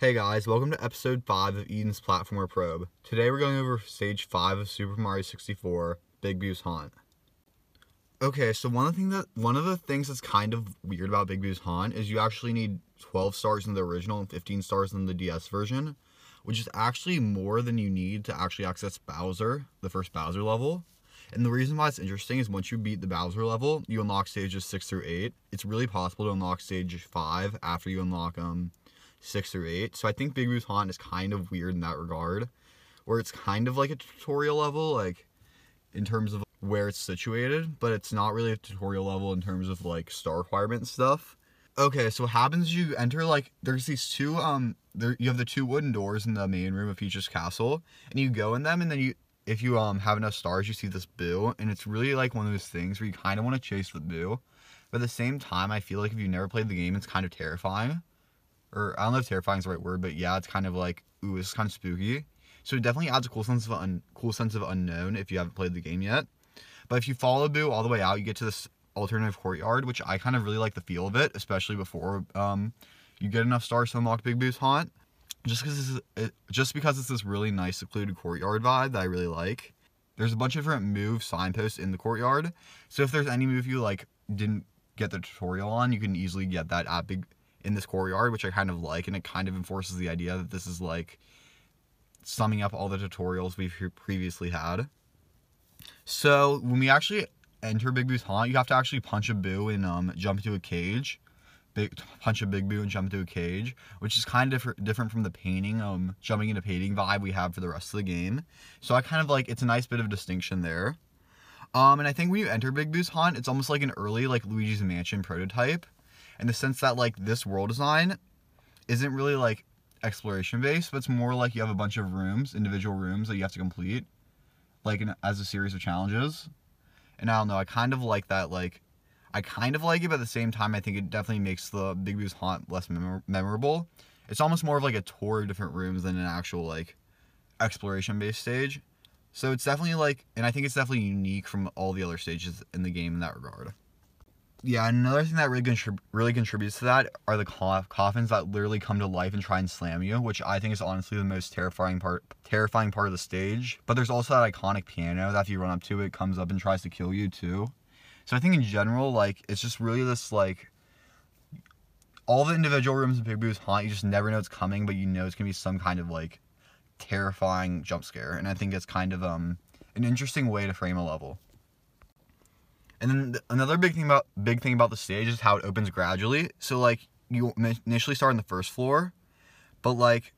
Hey guys, welcome to episode 5 of Edon's Platformer Probe. Today we're going over stage 5 of Super Mario 64, Big Boo's Haunt. Okay, so one of the thing that one of the things that's kind of weird about Big Boo's Haunt is you actually need 12 stars in the original and 15 stars in the DS version, which is actually more than you need to actually access Bowser, the first Bowser level. And the reason why it's interesting is once you beat the Bowser level, you unlock stages 6 through 8. It's really possible to unlock stage 5 after you unlock um 6 through 8. So I think Big Boo's Haunt is kind of weird in that regard, where it's kind of like a tutorial level, like in terms of where it's situated, but it's not really a tutorial level in terms of like star requirement stuff. Okay, so what happens you enter like there's these two um there you have the two wooden doors in the main room of Peach's castle, and you go in them and then you if you um have enough stars, you see this boo, and it's really like one of those things where you kind of want to chase the boo, but at the same time, I feel like if you've never played the game, it's kind of terrifying, or I don't know if terrifying is the right word, but yeah, it's kind of like ooh, it's kind of spooky. So it definitely adds a cool sense of un- cool sense of unknown if you haven't played the game yet. But if you follow Boo all the way out, you get to this alternative courtyard, which I kind of really like the feel of it, especially before um, you get enough stars to unlock Big Boo's haunt just because it, just because it's this really nice secluded courtyard vibe that I really like. There's a bunch of different move signposts in the courtyard, so if there's any move you like didn't get the tutorial on, you can easily get that at big in this courtyard, which I kind of like, and it kind of enforces the idea that this is like summing up all the tutorials we've previously had. So when we actually enter Big Boo's haunt, you have to actually punch a boo and um, jump into a cage big punch a big boo and jump into a cage, which is kind of different from the painting, um, jumping into painting vibe we have for the rest of the game. So I kind of like it's a nice bit of distinction there. Um, and I think when you enter Big Boo's Haunt, it's almost like an early like Luigi's Mansion prototype, in the sense that like this world design isn't really like exploration based, but it's more like you have a bunch of rooms, individual rooms that you have to complete, like in, as a series of challenges. And I don't know, I kind of like that like I kind of like it, but at the same time, I think it definitely makes the Big Boo's Haunt less mem- memorable. It's almost more of like a tour of different rooms than an actual like exploration based stage. So it's definitely like, and I think it's definitely unique from all the other stages in the game in that regard. Yeah, another thing that really contrib- really contributes to that are the coff- coffins that literally come to life and try and slam you, which I think is honestly the most terrifying part terrifying part of the stage. But there's also that iconic piano that if you run up to it, comes up and tries to kill you too. So I think in general, like it's just really this like all the individual rooms in Big Boo's haunt, you just never know it's coming, but you know it's gonna be some kind of like terrifying jump scare, and I think it's kind of um an interesting way to frame a level. And then th- another big thing about big thing about the stage is how it opens gradually. So like you initially start on the first floor, but like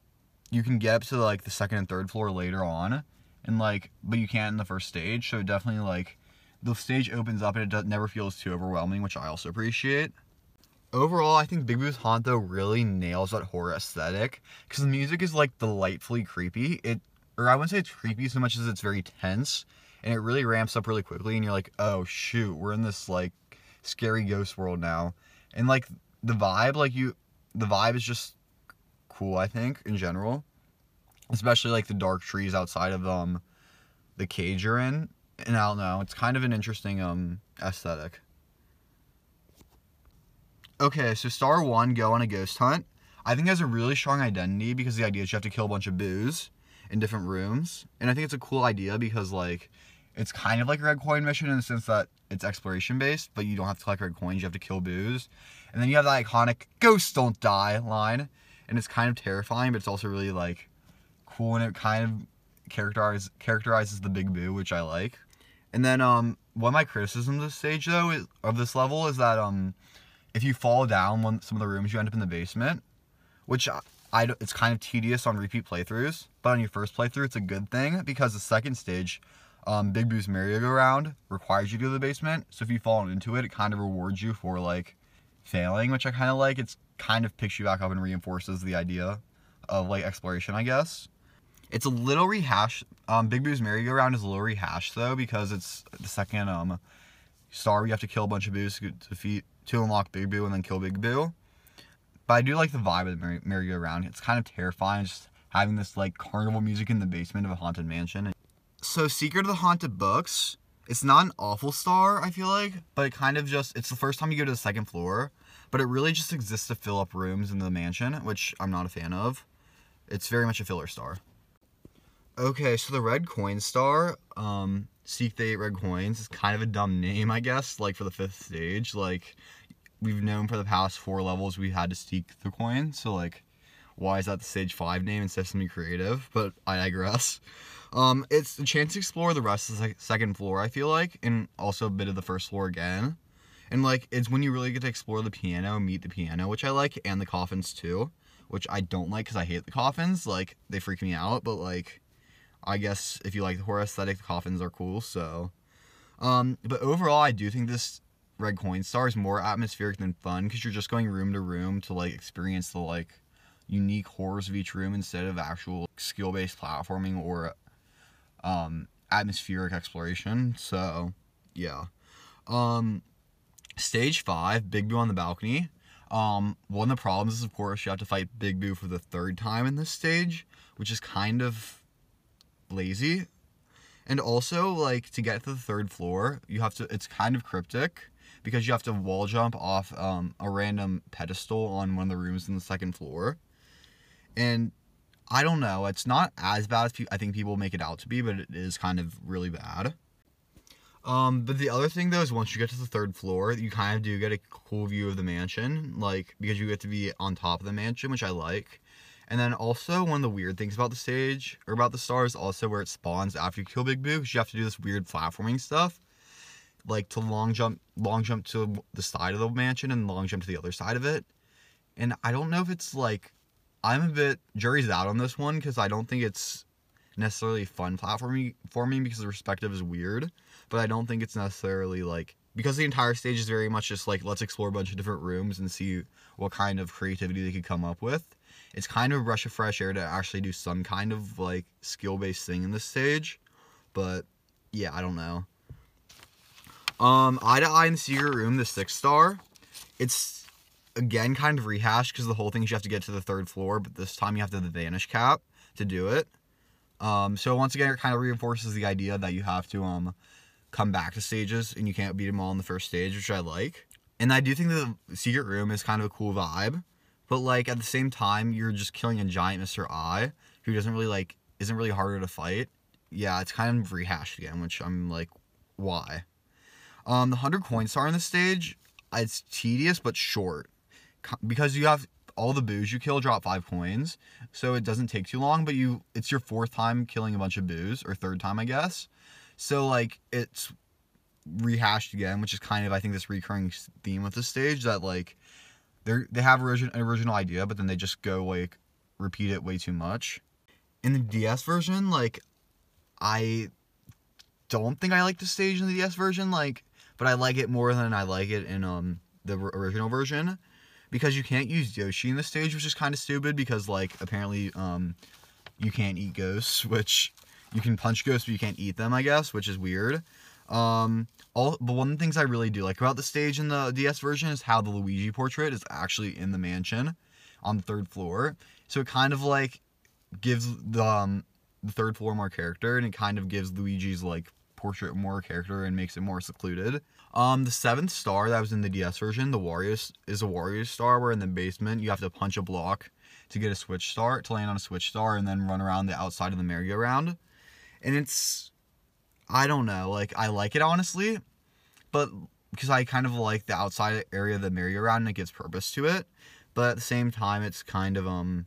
you can get up to like the second and third floor later on, and like but you can't in the first stage. So definitely like the stage opens up and it does, never feels too overwhelming, which I also appreciate. Overall, I think Big Boo's Haunt though really nails that horror aesthetic because the music is like delightfully creepy. It, or I wouldn't say it's creepy so much as it's very tense, and it really ramps up really quickly. And you're like, oh shoot, we're in this like scary ghost world now, and like the vibe, like you, the vibe is just cool. I think in general, especially like the dark trees outside of um the cage you're in and I don't know. It's kind of an interesting um aesthetic. Okay, so Star One, go on a ghost hunt. I think has a really strong identity because the idea is you have to kill a bunch of boos in different rooms, and I think it's a cool idea because like it's kind of like a red coin mission in the sense that it's exploration based, but you don't have to collect red coins. You have to kill boos, and then you have that iconic "Ghosts don't die" line, and it's kind of terrifying, but it's also really like cool, and it kind of characterizes characterizes the big boo, which I like. And then um, one of my criticisms of this stage though is, of this level is that um, if you fall down one some of the rooms, you end up in the basement, which I, it's kind of tedious on repeat playthroughs. But on your first playthrough, it's a good thing because the second stage, um, Big Boo's merry-go-round requires you to go to the basement. So if you fall into it, it kind of rewards you for like failing, which I kind of like. It's kind of picks you back up and reinforces the idea of like exploration, I guess. It's a little rehashed. Um, Big Boo's merry-go-round is a little rehashed though because it's the second um star. You have to kill a bunch of boos to defeat to unlock Big Boo and then kill Big Boo. But I do like the vibe of the merry-go-round. It's kind of terrifying just having this like carnival music in the basement of a haunted mansion. So Secret of the Haunted Books. It's not an awful star, I feel like, but it kind of just it's the first time you go to the second floor. but it really just exists to fill up rooms in the mansion, which I'm not a fan of. It's very much a filler star. Okay, so the red coin star, um, seek the eight red coins is kind of a dumb name, I guess, like for the fifth stage. Like, we've known for the past four levels we had to seek the coin, so like, why is that the stage five name instead of something creative? But I digress. Um, it's the chance to explore the rest of the second floor, I feel like, and also a bit of the first floor again. And like, it's when you really get to explore the piano, meet the piano, which I like, and the coffins too, which I don't like because I hate the coffins. Like, they freak me out, but like, I guess if you like the horror aesthetic, the coffins are cool. So, um, but overall, I do think this red coin star is more atmospheric than fun because you're just going room to room to like experience the like unique horrors of each room instead of actual skill based platforming or um, atmospheric exploration. So, yeah. Um, stage five, Big Boo on the balcony. Um, one of the problems is, of course, you have to fight Big Boo for the third time in this stage, which is kind of lazy. And also, like, to get to the third floor, you have to, it's kind of cryptic because you have to wall jump off um, a random pedestal on one of the rooms in the second floor. And I don't know, it's not as bad as I think people make it out to be, but it is kind of really bad. Um, but the other thing though is once you get to the third floor, you kind of do get a cool view of the mansion, like because you get to be on top of the mansion, which I like. And then also one of the weird things about the stage or about the stars also where it spawns after you kill Big Boo, because you have to do this weird platforming stuff, like to long jump, long jump to the side of the mansion and long jump to the other side of it. And I don't know if it's like, I'm a bit jury's out on this one because I don't think it's necessarily fun platforming for me because the perspective is weird, but I don't think it's necessarily like because the entire stage is very much just like let's explore a bunch of different rooms and see what kind of creativity they could come up with it's kind of a rush of fresh air to actually do some kind of like skill based thing in this stage. But yeah, I don't know. Um, Eye to Eye in the Secret Room, the six star. It's again kind of rehashed because the whole thing is you have to get to the third floor, but this time you have to the vanish cap to do it. Um, so once again, it kind of reinforces the idea that you have to um come back to stages and you can't beat them all in the first stage, which I like. And I do think the secret room is kind of a cool vibe. But like at the same time, you're just killing a giant Mr. Eye who doesn't really like isn't really harder to fight. Yeah, it's kind of rehashed again, which I'm like, why? Um, the hundred coin star in the stage, it's tedious but short because you have all the boos you kill drop five coins, so it doesn't take too long. But you, it's your fourth time killing a bunch of boos or third time, I guess. So like it's rehashed again, which is kind of I think this recurring theme with the stage that like they they have origin, an original idea, but then they just go like repeat it way too much. In the DS version, like I don't think I like the stage in the DS version, like, but I like it more than I like it in um the original version because you can't use Yoshi in the stage, which is kind of stupid because like apparently um you can't eat ghosts, which you can punch ghosts but you can't eat them, I guess, which is weird. Um, all but one of the things I really do like about the stage in the DS version is how the Luigi portrait is actually in the mansion on the third floor. So it kind of like gives the um, the third floor more character, and it kind of gives Luigi's like portrait more character and makes it more secluded. Um, the seventh star that was in the DS version, the Warriors is a Warrior star where in the basement you have to punch a block to get a switch star to land on a switch star and then run around the outside of the merry-go-round. And it's I don't know. Like I like it honestly, but because I kind of like the outside area of the merry-go-round and it gives purpose to it. But at the same time, it's kind of um,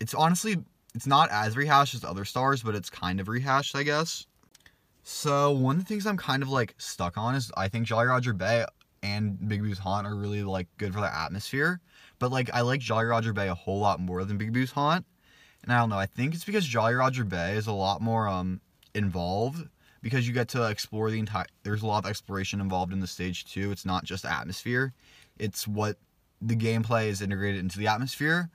it's honestly it's not as rehashed as other stars, but it's kind of rehashed, I guess. So one of the things I'm kind of like stuck on is I think Jolly Roger Bay and Big Boo's Haunt are really like good for the atmosphere. But like I like Jolly Roger Bay a whole lot more than Big Boo's Haunt. And I don't know, I think it's because Jolly Roger Bay is a lot more um involved because you get to explore the entire there's a lot of exploration involved in the stage too it's not just atmosphere it's what the gameplay is integrated into the atmosphere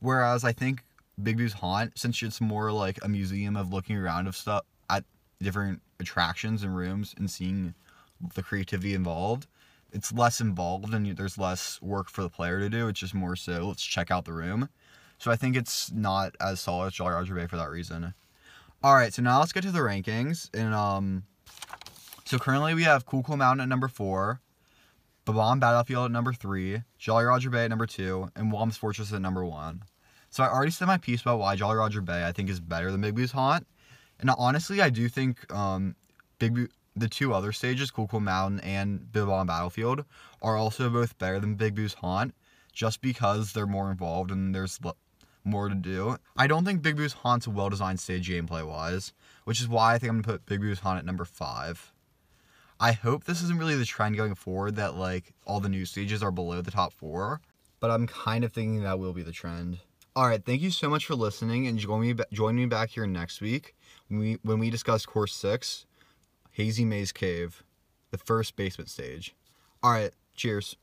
whereas i think big boo's haunt since it's more like a museum of looking around of stuff different attractions and rooms and seeing the creativity involved it's less involved and there's less work for the player to do it's just more so let's check out the room so i think it's not as solid as jolly roger bay for that reason all right, so now let's get to the rankings. And um, so currently we have Cool Cool Mountain at number four, Bob-omb Battlefield at number three, Jolly Roger Bay at number two, and Whomp's Fortress at number one. So I already said my piece about why Jolly Roger Bay I think is better than Big Boo's Haunt, and honestly I do think um, Big the two other stages, Cool Cool Mountain and Bob-omb Battlefield, are also both better than Big Boo's Haunt, just because they're more involved and there's more to do. I don't think Big Boo's Haunt's a well designed stage gameplay wise, which is why I think I'm gonna put Big Boo's Haunt at number five. I hope this isn't really the trend going forward that like all the new stages are below the top four, but I'm kind of thinking that will be the trend. All right, thank you so much for listening, and join me join me back here next week when we when we discuss course six, Hazy Maze Cave, the first basement stage. All right, cheers.